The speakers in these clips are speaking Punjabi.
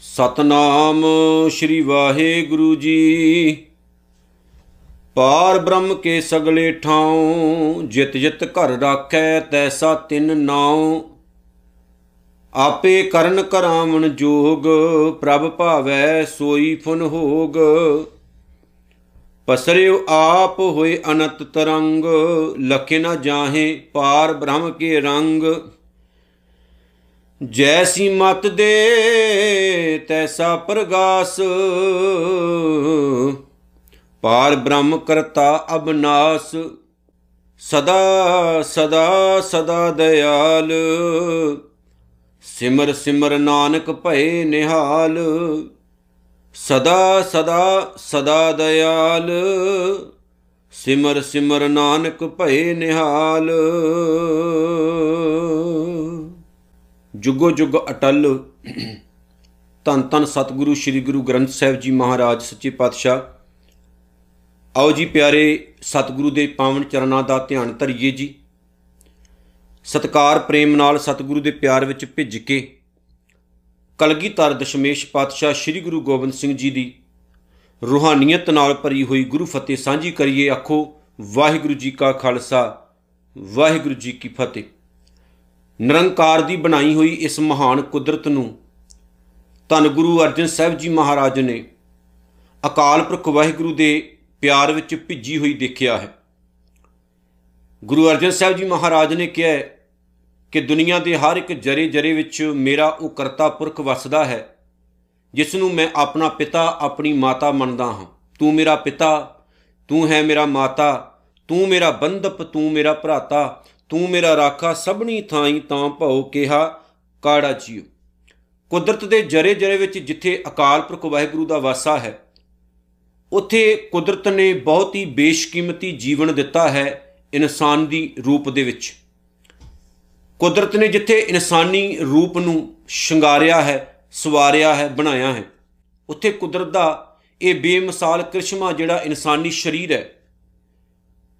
ਸਤਨਾਮ ਸ੍ਰੀ ਵਾਹਿਗੁਰੂ ਜੀ। ਪਾਰ ਬ੍ਰਹਮ ਕੇ ਸਗਲੇ ਠਾਉ, ਜਿਤ ਜਿਤ ਘਰ ਰਾਖੈ ਤੈਸਾ ਤਿਨ ਨਾਉ। ਆਪੇ ਕਰਨ ਕਰਾਵਣ ਜੋਗ, ਪ੍ਰਭ ਭਾਵੈ ਸੋਈ ਫੁਨ ਹੋਗ। ਪਸਰਿਓ ਆਪ ਹੋਏ ਅਨੰਤ ਤਰੰਗ, ਲਖੇ ਨ ਜਾਹੇ ਪਾਰ ਬ੍ਰਹਮ ਕੇ ਰੰਗ। ਜੈਸੀ ਮਤ ਦੇ ਤੈਸਾ ਪ੍ਰਗਾਸ, ਪਾਰ ਬ੍ਰਹਮ ਕਰਤਾ ਅਬਨਾਸ। ਸਦਾ ਸਦਾ ਸਦਾ ਦਇਆਲ, ਸਿਮਰ ਸਿਮਰ ਨਾਨਕ ਭਏ ਨਿਹਾਲ। ਸਦਾ ਸਦਾ ਸਦਾ ਦਇਆਲ, ਸਿਮਰ ਸਿਮਰ ਨਾਨਕ ਭਏ ਨਿਹਾਲ। ਜੁਗੋ ਜੁਗ ਅਟਲ, ਧੰਨ ਧੰਨ ਸਤਿਗੁਰੂ ਸ੍ਰੀ ਗੁਰੂ ਗ੍ਰੰਥ ਸਾਹਿਬ ਜੀ ਮਹਾਰਾਜ, ਸੱਚੇ ਪਾਤਸ਼ਾਹ। ਆਓ ਜੀ ਪਿਆਰੇ ਸਤਿਗੁਰੂ ਦੇ ਪਾਵਨ ਚਰਨਾਂ ਦਾ ਧਿਆਨ ਧਰਿਏ ਜੀ। ਸਤਕਾਰ ਪ੍ਰੇਮ ਨਾਲ ਸਤਿਗੁਰੂ ਦੇ ਪਿਆਰ ਵਿੱਚ ਭਿੱਜ ਕੇ ਕਲਗੀਧਰ ਦਸ਼ਮੇਸ਼ ਪਾਤਸ਼ਾਹ ਸ੍ਰੀ ਗੁਰੂ ਗੋਬਿੰਦ ਸਿੰਘ ਜੀ ਦੀ ਰੂਹਾਨੀਅਤ ਨਾਲ ਭਰੀ ਹੋਈ ਗੁਰੂ ਫਤਿਹ ਸਾਂਝੀ ਕਰੀਏ ਆਖੋ, ਵਾਹਿਗੁਰੂ ਜੀ ਕਾ ਖਾਲਸਾ, ਵਾਹਿਗੁਰੂ ਜੀ ਕੀ ਫਤਿਹ। ਨਿਰੰਕਾਰ ਦੀ ਬਣਾਈ ਹੋਈ ਇਸ ਮਹਾਨ ਕੁਦਰਤ ਨੂੰ ਧੰਨ ਗੁਰੂ ਅਰਜਨ ਸਾਹਿਬ ਜੀ ਮਹਾਰਾਜ ਨੇ ਅਕਾਲ ਪੁਰਖ ਵਾਹਿਗੁਰੂ ਦੇ ਪਿਆਰ ਵਿੱਚ ਭਿੱਜੀ ਹੋਈ ਦੇਖਿਆ ਹੈ। ਗੁਰੂ ਅਰਜਨ ਸਾਹਿਬ ਜੀ ਮਹਾਰਾਜ ਨੇ ਕਿਹਾ ਕਿ ਦੁਨੀਆ ਦੇ ਹਰ ਇੱਕ ਜਰੇ ਜਰੇ ਵਿੱਚ ਮੇਰਾ ਉਹ ਕਰਤਾ ਪੁਰਖ ਵਸਦਾ ਹੈ ਜਿਸ ਨੂੰ ਮੈਂ ਆਪਣਾ ਪਿਤਾ, ਆਪਣੀ ਮਾਤਾ ਮੰਨਦਾ ਹਾਂ। ਤੂੰ ਮੇਰਾ ਪਿਤਾ, ਤੂੰ ਹੈ ਮੇਰਾ ਮਾਤਾ, ਤੂੰ ਮੇਰਾ ਬੰਧਪ, ਤੂੰ ਮੇਰਾ ਭਰਾਤਾ, ਤੂੰ ਮੇਰਾ ਰਾਖਾ, ਸਭਨੀ ਥਾਈ ਤਾਂ ਭਉ ਕਿਹਾ ਕਾੜਾ ਜੀਉ ਕੁਦਰਤ ਦੇ ਜਰੇ ਜਰੇ ਵਿੱਚ ਜਿੱਥੇ ਅਕਾਲ ਪੁਰਖ ਵਾਹਿਗੁਰੂ ਦਾ ਵਾਸਾ ਹੈ, ਉੱਥੇ ਕੁਦਰਤ ਨੇ ਬਹੁਤ ਹੀ ਬੇਸ਼ਕੀਮਤੀ ਜੀਵਨ ਦਿੱਤਾ ਹੈ ਇਨਸਾਨ ਦੀ ਰੂਪ ਦੇ ਵਿੱਚ। ਕੁਦਰਤ ਨੇ ਜਿੱਥੇ ਇਨਸਾਨੀ ਰੂਪ ਨੂੰ ਸ਼ਿੰਗਾਰਿਆ ਹੈ, ਸਵਾਰਿਆ ਹੈ, ਬਣਾਇਆ ਹੈ, ਉੱਥੇ ਕੁਦਰਤ ਦਾ ਇਹ ਬੇਮਿਸਾਲ ਕ੍ਰਿਸ਼ਮਾ ਜਿਹੜਾ ਇਨਸਾਨੀ ਸਰੀਰ ਹੈ।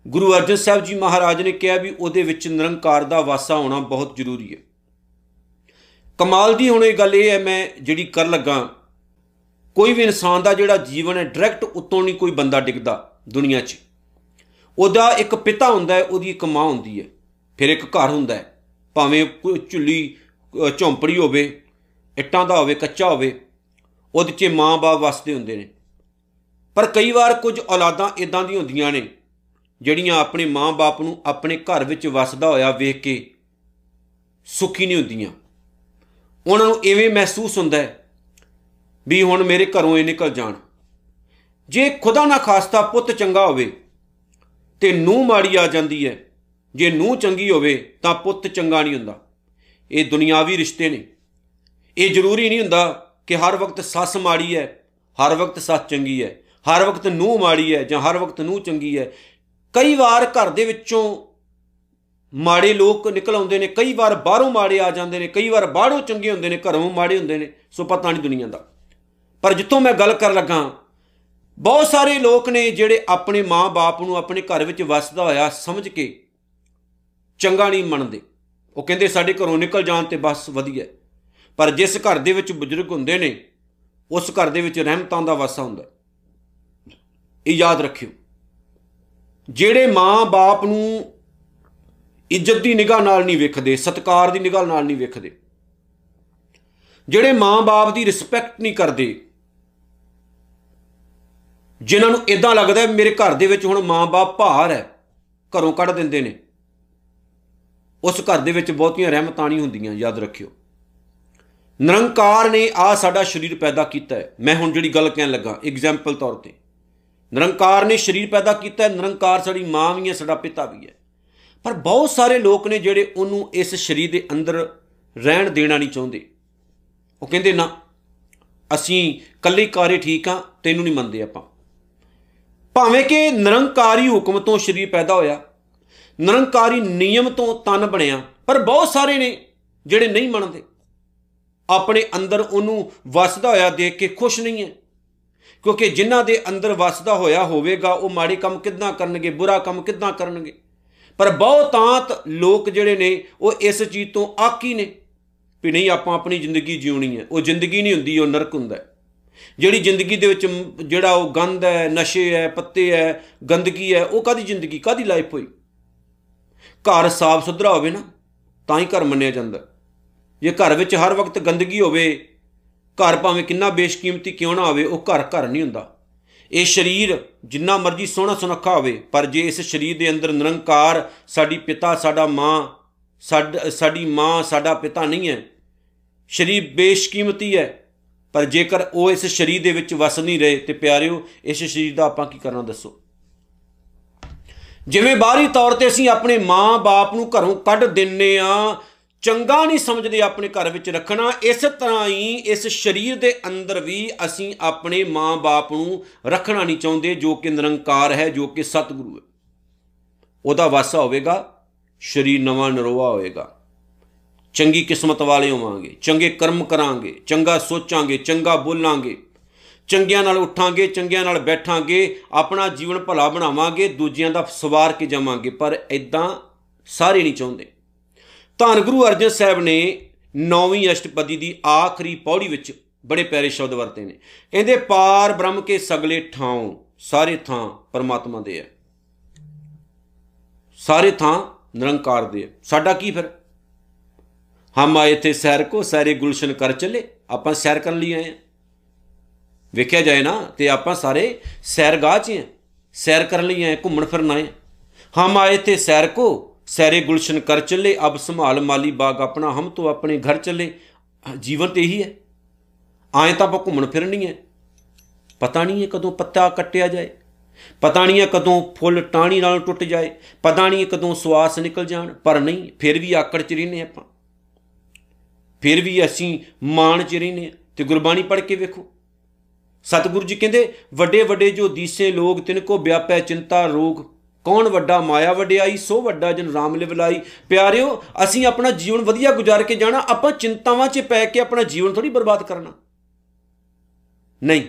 ਗੁਰੂ ਅਰਜਨ ਸਾਹਿਬ ਜੀ ਮਹਾਰਾਜ ਨੇ ਕਿਹਾ ਵੀ ਉਹਦੇ ਵਿੱਚ ਨਿਰੰਕਾਰ ਦਾ ਵਾਸਾ ਹੋਣਾ ਬਹੁਤ ਜ਼ਰੂਰੀ ਹੈ। ਕਮਾਲ ਦੀ ਹੁਣ ਇਹ ਗੱਲ ਇਹ ਹੈ, ਮੈਂ ਜਿਹੜੀ ਕਰ ਲੱਗਾ, ਕੋਈ ਵੀ ਇਨਸਾਨ ਦਾ ਜਿਹੜਾ ਜੀਵਨ ਹੈ, ਡਾਇਰੈਕਟ ਉਤੋਂ ਨਹੀਂ ਕੋਈ ਬੰਦਾ ਡਿੱਗਦਾ ਦੁਨੀਆ 'ਚ। ਉਹਦਾ ਇੱਕ ਪਿਤਾ ਹੁੰਦਾ ਹੈ, ਉਹਦੀ ਇੱਕ ਮਾਂ ਹੁੰਦੀ ਹੈ, ਫਿਰ ਇੱਕ ਘਰ ਹੁੰਦਾ ਹੈ। ਭਾਵੇਂ ਕੋਈ ਝੁੱਲੀ ਝੌਂਪੜੀ ਹੋਵੇ, ਇੱਟਾਂ ਦਾ ਹੋਵੇ, ਕੱਚਾ ਹੋਵੇ, ਉਹਦੇ 'ਚ ਮਾਂ-ਬਾਪ ਵਸਦੇ ਹੁੰਦੇ ਨੇ। ਪਰ ਕਈ ਵਾਰ ਕੁਝ ਔਲਾਦਾਂ ਇਦਾਂ ਦੀਆਂ ਹੁੰਦੀਆਂ ਨੇ, ਜਿਹੜੀਆਂ ਆਪਣੇ ਮਾਂ-ਬਾਪ ਨੂੰ ਆਪਣੇ ਘਰ ਵਿੱਚ ਵਸਦਾ ਹੋਇਆ ਵੇਖ ਕੇ ਸੁਖੀ ਨਹੀਂ ਹੁੰਦੀਆਂ। ਉਹਨਾਂ ਨੂੰ ਐਵੇਂ ਮਹਿਸੂਸ ਹੁੰਦਾ ਹੈ ਵੀ ਹੁਣ ਮੇਰੇ ਘਰੋਂ ਇਹ ਨਿਕਲ ਜਾਣ। ਜੇ ਖੁਦਾ ਨਾ ਖਾਸਤਾ ਪੁੱਤ ਚੰਗਾ ਹੋਵੇ ਤੇ ਨੂੰ ਮਾੜੀ ਆ ਜਾਂਦੀ ਹੈ ਜੇ ਨੂੰ ਚੰਗੀ ਹੋਵੇ ਤਾਂ ਪੁੱਤ ਚੰਗਾ ਨਹੀਂ ਹੁੰਦਾ। ਇਹ ਦੁਨਿਆਵੀ ਰਿਸ਼ਤੇ ਨੇ। ਇਹ ਜ਼ਰੂਰੀ ਨਹੀਂ ਹੁੰਦਾ ਕਿ ਹਰ ਵਕਤ ਸੱਸ ਮਾੜੀ ਹੈ, ਹਰ ਵਕਤ ਸੱਸ ਚੰਗੀ ਹੈ, ਹਰ ਵਕਤ ਨੂੰ ਮਾੜੀ ਹੈ ਜਾਂ ਹਰ ਵਕਤ ਨੂੰ ਚੰਗੀ ਹੈ। ਕਈ ਵਾਰ ਘਰ ਦੇ ਵਿੱਚੋਂ ਮਾੜੇ ਲੋਕ ਨਿਕਲ ਆਉਂਦੇ ਨੇ, ਕਈ ਵਾਰ ਬਾਹਰੋਂ ਮਾੜੇ ਆ ਜਾਂਦੇ ਨੇ, ਕਈ ਵਾਰ ਬਾਹਰੋਂ ਚੰਗੇ ਹੁੰਦੇ ਨੇ, ਘਰੋਂ ਮਾੜੇ ਹੁੰਦੇ ਨੇ, ਸੋ ਪਤਾ ਨਹੀਂ ਦੁਨੀਆ ਦਾ। ਪਰ ਜਿੱਥੋਂ ਮੈਂ ਗੱਲ ਕਰ ਲੱਗਾ, ਬਹੁਤ ਸਾਰੇ ਲੋਕ ਨੇ ਜਿਹੜੇ ਆਪਣੇ ਮਾਂ-ਬਾਪ ਨੂੰ ਆਪਣੇ ਘਰ ਵਿੱਚ ਵਸਦਾ ਹੋਇਆ ਸਮਝ ਕੇ ਚੰਗਾ ਨਹੀਂ ਮੰਨਦੇ। ਉਹ ਕਹਿੰਦੇ, ਸਾਡੇ ਘਰੋਂ ਨਿਕਲ ਜਾਣ ਤੇ ਬਸ ਵਧੀਆ ਪਰ ਜਿਸ ਘਰ ਦੇ ਵਿੱਚ ਬਜ਼ੁਰਗ ਹੁੰਦੇ ਨੇ, ਉਸ ਘਰ ਦੇ ਵਿੱਚ ਰਹਿਮਤਾਂ ਦਾ ਵਾਸਾ ਹੁੰਦਾ ਇਹ ਯਾਦ ਰੱਖਿਓ। ਜਿਹੜੇ ਮਾਂ-ਬਾਪ ਨੂੰ ਇੱਜ਼ਤ ਦੀ ਨਿਗਾਹ ਨਾਲ ਨਹੀਂ ਵੇਖਦੇ, ਸਤਕਾਰ ਦੀ ਨਿਗਾਹ ਨਾਲ ਨਹੀਂ ਵੇਖਦੇ, ਜਿਹੜੇ ਮਾਂ-ਬਾਪ ਦੀ ਰਿਸਪੈਕਟ ਨਹੀਂ ਕਰਦੇ, ਜਿਨ੍ਹਾਂ ਨੂੰ ਇਦਾਂ ਲੱਗਦਾ ਮੇਰੇ ਘਰ ਦੇ ਵਿੱਚ ਹੁਣ ਮਾਂ-ਬਾਪ ਭਾਰ ਹੈ, ਘਰੋਂ ਕੱਢ ਦਿੰਦੇ ਨੇ। ਉਸ ਘਰ ਦੇ ਵਿੱਚ ਬਹੁਤੀਆਂ ਰਹਿਮਤਾਂ ਨਹੀਂ ਹੁੰਦੀਆਂ, ਯਾਦ ਰੱਖਿਓ। ਨਿਰੰਕਾਰ ਨੇ ਆ ਸਾਡਾ ਸਰੀਰ ਪੈਦਾ ਕੀਤਾ ਹੈ। ਮੈਂ ਹੁਣ ਜਿਹੜੀ ਗੱਲ ਕਹਿਣ ਲੱਗਾ ਐਗਜ਼ਾਮਪਲ ਤੌਰ ਤੇ। ਨਿਰੰਕਾਰ ਨੇ ਸਰੀਰ ਪੈਦਾ ਕੀਤਾ ਹੈ, ਨਿਰੰਕਾਰ ਸਾਡੀ ਮਾਂ ਵੀ ਹੈ, ਸਾਡਾ ਪਿਤਾ ਵੀ ਹੈ। ਪਰ ਬਹੁਤ ਸਾਰੇ ਲੋਕ ਨੇ ਜਿਹੜੇ ਉਹਨੂੰ ਇਸ ਸਰੀਰ ਦੇ ਅੰਦਰ ਰਹਿਣ ਦੇਣਾ ਨਹੀਂ ਚਾਹੁੰਦੇ। ਉਹ ਕਹਿੰਦੇ, ਨਾ, ਅਸੀਂ ਕੱਲੀ ਕਾਰੇ ਠੀਕ ਆ ਤੈਨੂੰ ਨਹੀਂ ਮੰਨਦੇ ਆਪਾਂ। ਭਾਵੇਂ ਕਿ ਨਿਰੰਕਾਰੀ ਹੁਕਮ ਤੋਂ ਸਰੀਰ ਪੈਦਾ ਹੋਇਆ ਨਿਰੰਕਾਰੀ ਨਿਯਮ ਤੋਂ ਤਨ ਬਣਿਆ। ਪਰ ਬਹੁਤ ਸਾਰੇ ਨੇ ਜਿਹੜੇ ਨਹੀਂ ਮੰਨਦੇ। ਆਪਣੇ ਅੰਦਰ ਉਹਨੂੰ ਵਸਦਾ ਹੋਇਆ ਦੇਖ ਕੇ ਖੁਸ਼ ਨਹੀਂ ਹੈ। ਕਿਉਂਕਿ ਜਿਨ੍ਹਾਂ ਦੇ ਅੰਦਰ ਵਸਦਾ ਹੋਇਆ ਹੋਵੇਗਾ, ਉਹ ਮਾੜੇ ਕੰਮ ਕਿੱਦਾਂ ਕਰਨਗੇ, ਬੁਰਾ ਕੰਮ ਕਿੱਦਾਂ ਕਰਨਗੇ? ਪਰ ਬਹੁਤਾਂਤ ਲੋਕ ਜਿਹੜੇ ਨੇ, ਉਹ ਇਸ ਚੀਜ਼ ਤੋਂ ਆਕੀ ਨੇ ਵੀ ਨਹੀਂ, ਆਪਾਂ ਆਪਣੀ ਜ਼ਿੰਦਗੀ ਜਿਉਣੀ ਹੈ। ਉਹ ਜ਼ਿੰਦਗੀ ਨਹੀਂ ਹੁੰਦੀ, ਉਹ ਨਰਕ ਹੁੰਦਾ ਹੈ। ਜਿਹੜੀ ਜ਼ਿੰਦਗੀ ਦੇ ਵਿੱਚ ਜਿਹੜਾ ਉਹ ਗੰਦ ਹੈ, ਨਸ਼ੇ ਹੈ, ਪੱਤੇ ਹੈ, ਗੰਦਗੀ ਹੈ, ਉਹ ਕਾਦੀ ਜ਼ਿੰਦਗੀ ਕਾਦੀ ਲਾਈਫ ਹੋਈ? ਘਰ ਸਾਫ਼ ਸੁਥਰਾ ਹੋਵੇ ਨਾ, ਤਾਂ ਹੀ ਘਰ ਮੰਨਿਆ ਜਾਂਦਾ। ਜੇ ਘਰ ਵਿੱਚ ਹਰ ਵਕਤ ਗੰਦਗੀ ਹੋਵੇ, ਘਰ ਭਾਵੇਂ ਕਿੰਨਾ ਬੇਸ਼ਕੀਮਤੀ ਕਿਉਂ ਨਾ ਹੋਵੇ, ਉਹ ਘਰ ਘਰ ਨਹੀਂ ਹੁੰਦਾ। ਇਹ ਸਰੀਰ ਜਿੰਨਾ ਮਰਜ਼ੀ ਸੋਹਣਾ ਸੁਨੱਖਾ ਹੋਵੇ, ਪਰ ਜੇ ਇਸ ਸਰੀਰ ਦੇ ਅੰਦਰ ਨਿਰੰਕਾਰ ਸਾਡੀ ਪਿਤਾ, ਸਾਡਾ ਮਾਂ, ਸਾਡੀ ਮਾਂ, ਸਾਡਾ ਪਿਤਾ ਨਹੀਂ ਹੈ, ਸਰੀਰ ਬੇਸ਼ਕੀਮਤੀ ਹੈ, ਪਰ ਜੇਕਰ ਉਹ ਇਸ ਸਰੀਰ ਦੇ ਵਿੱਚ ਵਸ ਨਹੀਂ ਰਹੇ ਤੇ ਪਿਆਰਿਓ, ਇਸ ਸਰੀਰ ਦਾ ਆਪਾਂ ਕੀ ਕਰਨਾ ਦੱਸੋ? ਜਿਵੇਂ ਬਾਹਰੀ ਤੌਰ ਤੇ ਅਸੀਂ ਆਪਣੇ ਮਾਂ-ਬਾਪ ਨੂੰ ਘਰੋਂ ਕੱਢ ਦਿੰਨੇ ਆ, ਚੰਗਾ ਨਹੀਂ ਸਮਝਦੇ ਆਪਣੇ ਘਰ ਵਿੱਚ ਰੱਖਣਾ, ਇਸ ਤਰ੍ਹਾਂ ਹੀ ਇਸ ਸਰੀਰ ਦੇ ਅੰਦਰ ਵੀ ਅਸੀਂ ਆਪਣੇ ਮਾਂ-ਬਾਪ ਨੂੰ ਰੱਖਣਾ ਨਹੀਂ ਚਾਹੁੰਦੇ, ਜੋ ਕਿ ਨਿਰੰਕਾਰ ਹੈ, ਜੋ ਕਿ ਸਤਿਗੁਰੂ ਹੈ। ਉਹਦਾ ਵਾਸਾ ਹੋਵੇਗਾ, ਸਰੀਰ ਨਵਾਂ ਨਰੋਆ ਹੋਵੇਗਾ। ਚੰਗੀ ਕਿਸਮਤ ਵਾਲੇ ਹੋਵਾਂਗੇ, ਚੰਗੇ ਕਰਮ ਕਰਾਂਗੇ, ਚੰਗਾ ਸੋਚਾਂਗੇ, ਚੰਗਾ ਬੋਲਾਂਗੇ। ਚੰਗਿਆਂ ਨਾਲ ਉੱਠਾਂਗੇ, ਚੰਗਿਆਂ ਨਾਲ ਬੈਠਾਂਗੇ, ਆਪਣਾ ਜੀਵਨ ਭਲਾ ਬਣਾਵਾਂਗੇ, ਦੂਜਿਆਂ ਦਾ ਸਵਾਰ ਕੇ ਜਾਵਾਂਗੇ। ਪਰ ਇਦਾਂ ਸਾਰੇ ਨਹੀਂ ਚਾਹੁੰਦੇ। ਧੰਨ ਗੁਰੂ ਅਰਜਨ ਸਾਹਿਬ ਨੇ ਨੌਵੀਂ ਅਸ਼ਟਪਦੀ ਦੀ ਆਖਰੀ ਪੌੜੀ ਵਿੱਚ ਬੜੇ ਪਿਆਰੇ ਸ਼ਬਦ ਵਰਤੇ ਨੇ। ਕਹਿੰਦੇ, ਪਾਰ ਬ੍ਰਹਮ ਕੇ ਸਗਲੇ ਠਾਉ, ਸਾਰੇ ਥਾਂ ਪਰਮਾਤਮਾ ਦੇ ਹੈ। ਸਾਰੇ ਥਾਂ ਨਿਰੰਕਾਰ ਦੇ ਸਾਡਾ ਕੀ ਫਿਰ? ਹਮ ਆਏ ਥੇ ਸੈਰ ਕੋ, ਸਾਰੇ ਗੁਲਸ਼ਨ ਕਰ ਚਲੇ, ਆਪਾਂ ਸੈਰ ਕਰਨ ਲਈ ਆਏ ਆ ਵੇਖਿਆ ਜਾਏ ਨਾ, ਤੇ ਆਪਾਂ ਸਾਰੇ ਸੈਰਗਾਹ 'ਚ ਆ। ਸੈਰ ਕਰਨ ਲਈ ਆਏ, ਘੁੰਮਣ ਫਿਰਨ ਆਏ। ਹਮ ਆਏ ਥੇ ਸੈਰ ਕੋ, ਸੈਰੇ ਗੁਲਸ਼ਨ ਕਰ ਚੱਲੇ, ਅਬ ਸੰਭਾਲ ਮਾਲੀ ਬਾਗ ਆਪਣਾ, ਹਮ ਤੋਂ ਆਪਣੇ ਘਰ ਚੱਲੇ। ਜੀਵਨ ਤੇ ਇਹੀ ਹੈ। ਆਏ ਤਾਂ ਆਪਾਂ ਘੁੰਮਣ ਫਿਰਨੀ ਹੈ ਪਤਾ ਨਹੀਂ ਹੈ ਕਦੋਂ ਪੱਤਾ ਕੱਟਿਆ ਜਾਏ। ਪਤਾ ਨਹੀਂ ਹੈ ਕਦੋਂ ਫੁੱਲ ਟਾਣੀ ਨਾਲ ਟੁੱਟ ਜਾਏ। ਪਤਾ ਨਹੀਂ ਹੈ ਕਦੋਂ ਸਵਾਸ ਨਿਕਲ ਜਾਣ, ਪਰ ਨਹੀਂ, ਫਿਰ ਵੀ ਆਕੜ ਚ ਰਹਿੰਨੇ ਆਪਾਂ। ਫਿਰ ਵੀ ਅਸੀਂ ਮਾਣ ਚ ਰਹਿੰਨੇ ਤੇ ਗੁਰਬਾਣੀ ਪੜ੍ਹ ਕੇ ਵੇਖੋ। ਸਤਿਗੁਰੂ ਜੀ ਕਹਿੰਦੇ, ਵੱਡੇ ਵੱਡੇ ਜੋ ਦੀਸੇ ਲੋਗ ਤਿਨ ਕੋ ਵਿਆਪੈ ਚਿੰਤਾ ਰੋਗ, ਕੌਣ ਵੱਡਾ ਮਾਇਆ ਵਡਿਆਈ, ਸੋ ਵੱਡਾ ਜਨ ਰਾਮ ਲਿਵਲਾਈ। ਪਿਆਰਿਓ, ਅਸੀਂ ਆਪਣਾ ਜੀਵਨ ਵਧੀਆ ਗੁਜ਼ਾਰ ਕੇ ਜਾਣਾ, ਆਪਾਂ ਚਿੰਤਾਵਾਂ 'ਚ ਪੈ ਕੇ ਆਪਣਾ ਜੀਵਨ ਥੋੜੀ ਬਰਬਾਦ ਕਰਨਾ। ਨਹੀਂ।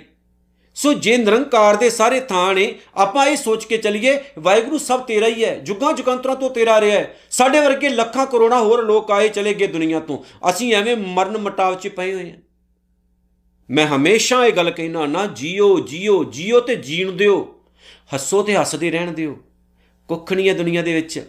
ਸੋ ਜੇ ਨਿਰੰਕਾਰ ਦੇ ਸਾਰੇ ਥਾਂ ਨੇ, ਆਪਾਂ ਇਹ ਸੋਚ ਕੇ ਚੱਲੀਏ, ਵਾਹਿਗੁਰੂ ਸਭ ਤੇਰਾ ਹੀ ਹੈ, ਜੁਗਾਂ ਜੁਗੰਤਰਾਂ ਤੋਂ ਤੇਰਾ ਰਿਹਾ ਹੈ। ਸਾਡੇ ਵਰਗੇ ਲੱਖਾਂ ਕਰੋੜਾਂ ਹੋਰ ਲੋਕ ਆਏ ਚਲੇ ਗਏ ਦੁਨੀਆ ਤੋਂ। ਅਸੀਂ ਐਵੇਂ ਮਰਨ ਮਟਾਵ 'ਚ ਪਏ ਹੋਏ ਹਾਂ। ਮੈਂ ਹਮੇਸ਼ਾ ਇਹ ਗੱਲ ਕਹਿਣਾ ਨਾ, ਜੀਓ ਜੀਓ ਜੀਓ ਤੇ ਜੀਣ ਦਿਓ। ਹੱਸੋ ਤੇ ਹੱਸਦੇ ਰਹਿਣ ਦਿਓ। ਕੁੱਖ ਨਹੀਂ ਹੈ ਦੁਨੀਆ ਦੇ ਵਿੱਚ।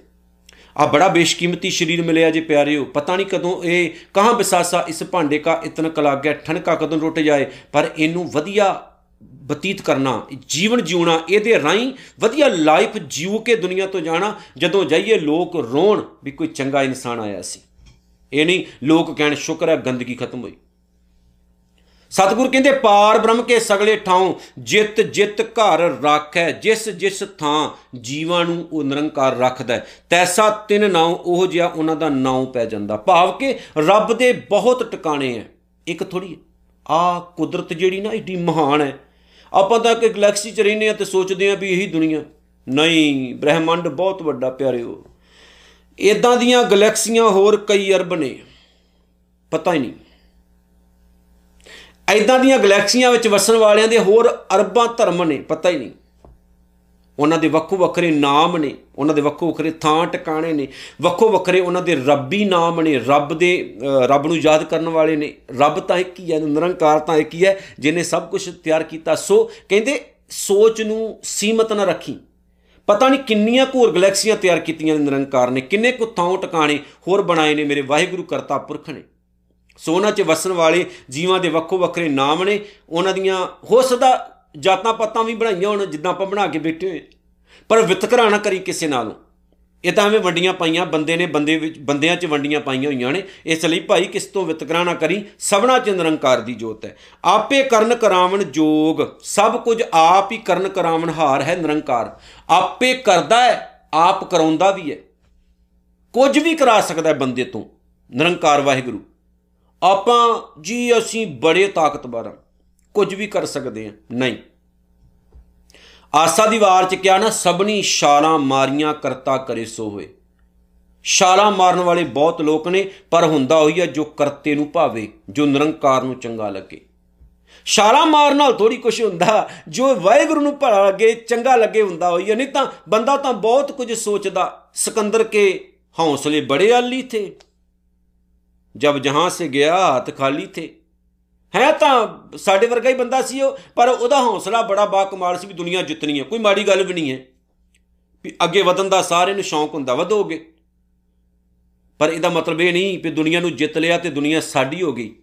ਆ ਬੜਾ ਬੇਸ਼ਕੀਮਤੀ ਸਰੀਰ ਮਿਲਿਆ ਜੇ ਪਿਆਰਿਓ। ਪਤਾ ਨਹੀਂ ਕਦੋਂ ਇਹ ਕਹਾਂ ਬਿਸਾਸਾ ਇਸ ਭਾਂਡੇ ਕਾ ਇਤਨ ਕਲਾਗ ਗਿਆ, ਠਣਕਾ ਕਦੋਂ ਟੁੱਟ ਜਾਏ। ਪਰ ਇਹਨੂੰ ਵਧੀਆ ਬਤੀਤ ਕਰਨਾ, ਜੀਵਨ ਜਿਉਣਾ, ਇਹਦੇ ਰਾਈ ਵਧੀਆ ਲਾਈਫ ਜੀਉ ਕੇ ਦੁਨੀਆ ਤੋਂ ਜਾਣਾ। ਜਦੋਂ ਜਾਈਏ ਲੋਕ ਰੋਣ ਵੀ ਕੋਈ ਚੰਗਾ ਇਨਸਾਨ ਆਇਆ ਸੀ। ਇਹ ਨਹੀਂ, ਲੋਕ ਕਹਿਣ, ਸ਼ੁਕਰ ਹੈ, ਗੰਦਗੀ ਖਤਮ ਹੋਈ। ਸਤਿਗੁਰ ਕਹਿੰਦੇ, ਪਾਰ ਬ੍ਰਹਮ ਕੇ ਸਗਲੇ ਠਾਉ, ਜਿਤ ਜਿਤ ਘਰ ਰੱਖੈ, ਜਿਸ ਜਿਸ ਥਾਂ ਜੀਵਾਂ ਨੂੰ ਉਹ ਨਿਰੰਕਾਰ ਰੱਖਦਾ ਤੈਸਾ ਤਿੰਨ ਨਾਉ, ਉਹ ਜਿਹਾ ਉਹਨਾਂ ਦਾ ਨਾਉ ਪੈ ਜਾਂਦਾ। ਭਾਵ ਕਿ ਰੱਬ ਦੇ ਬਹੁਤ ਟਿਕਾਣੇ ਐ। ਇੱਕ ਥੋੜੀ ਆ ਕੁਦਰਤ ਜਿਹੜੀ ਨਾ ਏਡੀ ਮਹਾਨ ਹੈ ਆਪਾਂ ਤਾਂ ਇੱਕ ਗੈਲੈਕਸੀ 'ਚ ਰਹਿੰਦੇ ਆ ਤੇ ਸੋਚਦੇ ਆ ਵੀ ਇਹੀ ਦੁਨੀਆ। ਨਹੀਂ, ਬ੍ਰਹਿਮੰਡ ਬਹੁਤ ਵੱਡਾ ਪਿਆਰਿਓ। ਇਦਾਂ ਦੀਆਂ ਗੈਲੈਕਸੀਆਂ ਹੋਰ ਕਈ ਅਰਬ ਨੇ। ਪਤਾ ਹੀ ਨਹੀਂ। ਐਦਾਂ ਦੀਆਂ ਗੈਲੈਕਸੀਆਂ ਵਿੱਚ ਵਸਣ ਵਾਲਿਆਂ ਦੇ ਹੋਰ ਅਰਬਾਂ ਧਰਮ ਨੇ, ਪਤਾ ਹੀ ਨਹੀਂ। ਉਹਨਾਂ ਦੇ ਵੱਖੋ ਵੱਖਰੇ ਨਾਮ ਨੇ, ਉਹਨਾਂ ਦੇ ਵੱਖੋ ਵੱਖਰੇ ਥਾਂ ਟਿਕਾਣੇ ਨੇ, ਵੱਖੋ ਵੱਖਰੇ ਉਹਨਾਂ ਦੇ ਰੱਬੀ ਨਾਮ ਨੇ, ਰੱਬ ਦੇ ਰੱਬ ਨੂੰ ਯਾਦ ਕਰਨ ਵਾਲੇ ਨੇ। ਰੱਬ ਤਾਂ ਇੱਕ ਹੀ ਹੈ, ਨਿਰੰਕਾਰ ਤਾਂ ਇੱਕ ਹੀ ਹੈ ਜਿਨੇ ਸਭ ਕੁਝ ਤਿਆਰ ਕੀਤਾ। ਸੋ ਕਹਿੰਦੇ ਸੋਚ ਨੂੰ ਸੀਮਤ ਨਾ ਰੱਖੀ। ਪਤਾ ਨਹੀਂ ਕਿੰਨੀਆਂ ਘੋਰ ਗੈਲੈਕਸੀਆਂ ਤਿਆਰ ਕੀਤੀਆਂ ਨੇ, ਨਿਰੰਕਾਰ ਨੇ। ਕਿੰਨੇ ਕੁ ਥਾਂ ਟਿਕਾਣੇ ਹੋਰ ਬਣਾਏ ਨੇ ਮੇਰੇ ਵਾਹਿਗੁਰੂ ਕਰਤਾ ਪੁਰਖ ਨੇ। ਸੋ ਉਹਨਾਂ 'ਚ ਵਸਣ ਵਾਲੇ ਜੀਵਾਂ ਦੇ ਵੱਖੋ ਵੱਖਰੇ ਨਾਮ ਨੇ, ਉਹਨਾਂ ਦੀਆਂ ਹੋ ਸਕਦਾ ਜਾਤਾਂ ਪਤਾਂ ਵੀ ਬਣਾਈਆਂ ਹੋਣ, ਜਿੱਦਾਂ ਆਪਾਂ ਬਣਾ ਕੇ ਬੈਠੇ ਹੋਏ। ਪਰ ਵਿਤਕਰਾ ਨਾ ਕਰੀ ਕਿਸੇ ਨਾਲ। ਇਹ ਤਾਂ ਐਵੇਂ ਵੰਡੀਆਂ ਪਾਈਆਂ, ਬੰਦੇ ਨੇ ਬੰਦੇ ਵਿੱਚ, ਬੰਦਿਆਂ 'ਚ ਵੰਡੀਆਂ ਪਾਈਆਂ ਹੋਈਆਂ ਨੇ। ਇਸ ਲਈ ਭਾਈ ਕਿਸ ਤੋਂ ਵਿਤਕਰਾ ਨਾ ਕਰੀ, ਸਭਨਾ 'ਚ ਨਿਰੰਕਾਰ ਦੀ ਜੋਤ ਹੈ। ਆਪੇ ਕਰਨ ਕਰਾਵਣ ਜੋਗ, ਸਭ ਕੁਝ ਆਪ ਹੀ ਕਰਨ ਕਰਾਵਣ ਹਾਰ ਹੈ ਨਿਰੰਕਾਰ। ਆਪੇ ਕਰਦਾ ਹੈ, ਆਪ ਕਰਾਉਂਦਾ ਵੀ ਹੈ। ਕੁਝ ਵੀ ਕਰਾ ਸਕਦਾ ਹੈ ਬੰਦੇ ਤੋਂ, ਨਿਰੰਕਾਰ ਵਾਹਿਗੁਰੂ। ਆਪਾਂ ਜੀ ਅਸੀਂ ਬੜੇ ਤਾਕਤਵਰ ਹਾਂ, ਕੁਝ ਵੀ ਕਰ ਸਕਦੇ ਹਾਂ, ਨਹੀਂ। ਆਸਾ ਦੀ ਵਾਰ ਚ ਕਿਹਾ ਨਾ, ਸਭਨੀ ਛਾਲਾਂ ਮਾਰੀਆਂ ਕਰਤਾ ਕਰੇ ਸੋ ਹੋਏ। ਛਾਲਾਂ ਮਾਰਨ ਵਾਲੇ ਬਹੁਤ ਲੋਕ ਨੇ, ਪਰ ਹੁੰਦਾ ਹੋਈ ਹੈ ਜੋ ਕਰਤੇ ਨੂੰ ਭਾਵੇ, ਜੋ ਨਿਰੰਕਾਰ ਨੂੰ ਚੰਗਾ ਲੱਗੇ। ਛਾਲਾ ਮਾਰਨ ਨਾਲ ਥੋੜੀ ਕੁਝ ਹੁੰਦਾ, ਜੋ ਵਾਹਿਗੁਰੂ ਨੂੰ ਭਲਾ ਲੱਗੇ, ਚੰਗਾ ਲੱਗੇ ਹੁੰਦਾ ਹੋਈ ਨਹੀਂ ਤਾਂ ਬੰਦਾ ਤਾਂ ਬਹੁਤ ਕੁਝ ਸੋਚਦਾ। ਸਿਕੰਦਰ ਕੇ ਹੌਸਲੇ ਬੜੇ ਆਲੀ ਥੇ। ਜਬ ਜਹਾਂ ਸੇ ਗਿਆ ਹੱਥ ਖਾਲੀ ਥੇ। ਹੈ ਤਾਂ ਸਾਡੇ ਵਰਗਾ ਹੀ ਬੰਦਾ ਸੀ ਉਹ, ਪਰ ਉਹਦਾ ਹੌਸਲਾ ਬੜਾ ਬਾ ਕਮਾਲ ਸੀ ਵੀ ਦੁਨੀਆ ਜਿੱਤਣੀ ਹੈ। ਕੋਈ ਮਾੜੀ ਗੱਲ ਵੀ ਨਹੀਂ ਹੈ। ਵੀ ਅੱਗੇ ਵਧਣ ਦਾ ਸਾਰਿਆਂ ਨੂੰ ਸ਼ੌਂਕ ਹੁੰਦਾ, ਵਧੋਗੇ। ਪਰ ਇਹਦਾ ਮਤਲਬ ਇਹ ਨਹੀਂ ਕਿ ਦੁਨੀਆ ਨੂੰ ਜਿੱਤ ਲਿਆ ਤੇ ਦੁਨੀਆ ਸਾਡੀ ਹੋ ਗਈ।